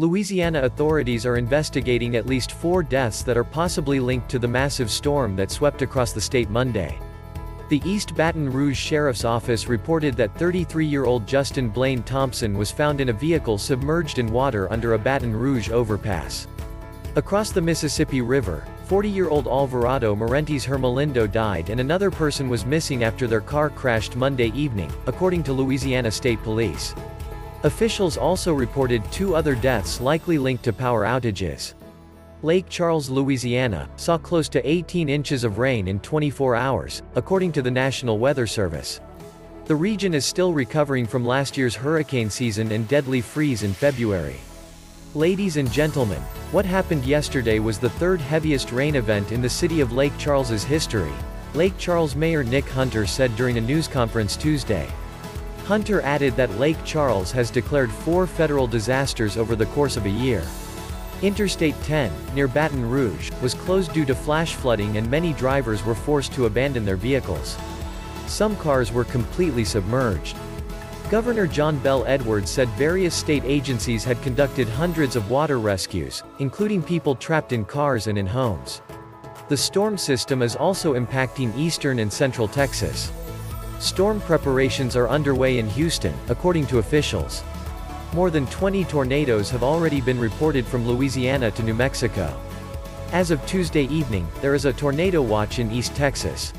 Louisiana authorities are investigating at least four deaths that are possibly linked to the massive storm that swept across the state Monday. The East Baton Rouge Sheriff's Office reported that 33-year-old Justin Blaine Thompson was found in a vehicle submerged in water under a Baton Rouge overpass. Across the Mississippi River, 40-year-old Alvarado Marentes Hermelindo died and another person was missing after their car crashed Monday evening, according to Louisiana State Police. Officials also reported two other deaths likely linked to power outages. Lake Charles, Louisiana, saw close to 18 inches of rain in 24 hours, according to the National Weather Service. The region is still recovering from last year's hurricane season and deadly freeze in February. Ladies and gentlemen, what happened yesterday was the third heaviest rain event in the city of Lake Charles's history, Lake Charles Mayor Nick Hunter said during a news conference Tuesday. Hunter added that Lake Charles has declared four federal disasters over the course of a year. Interstate 10, near Baton Rouge, was closed due to flash flooding and many drivers were forced to abandon their vehicles. Some cars were completely submerged. Governor John Bel Edwards said various state agencies had conducted hundreds of water rescues, including people trapped in cars and in homes. The storm system is also impacting eastern and central Texas. Storm preparations are underway in Houston, according to officials. More than 20 tornadoes have already been reported from Louisiana to New Mexico. As of Tuesday evening, there is a tornado watch in East Texas.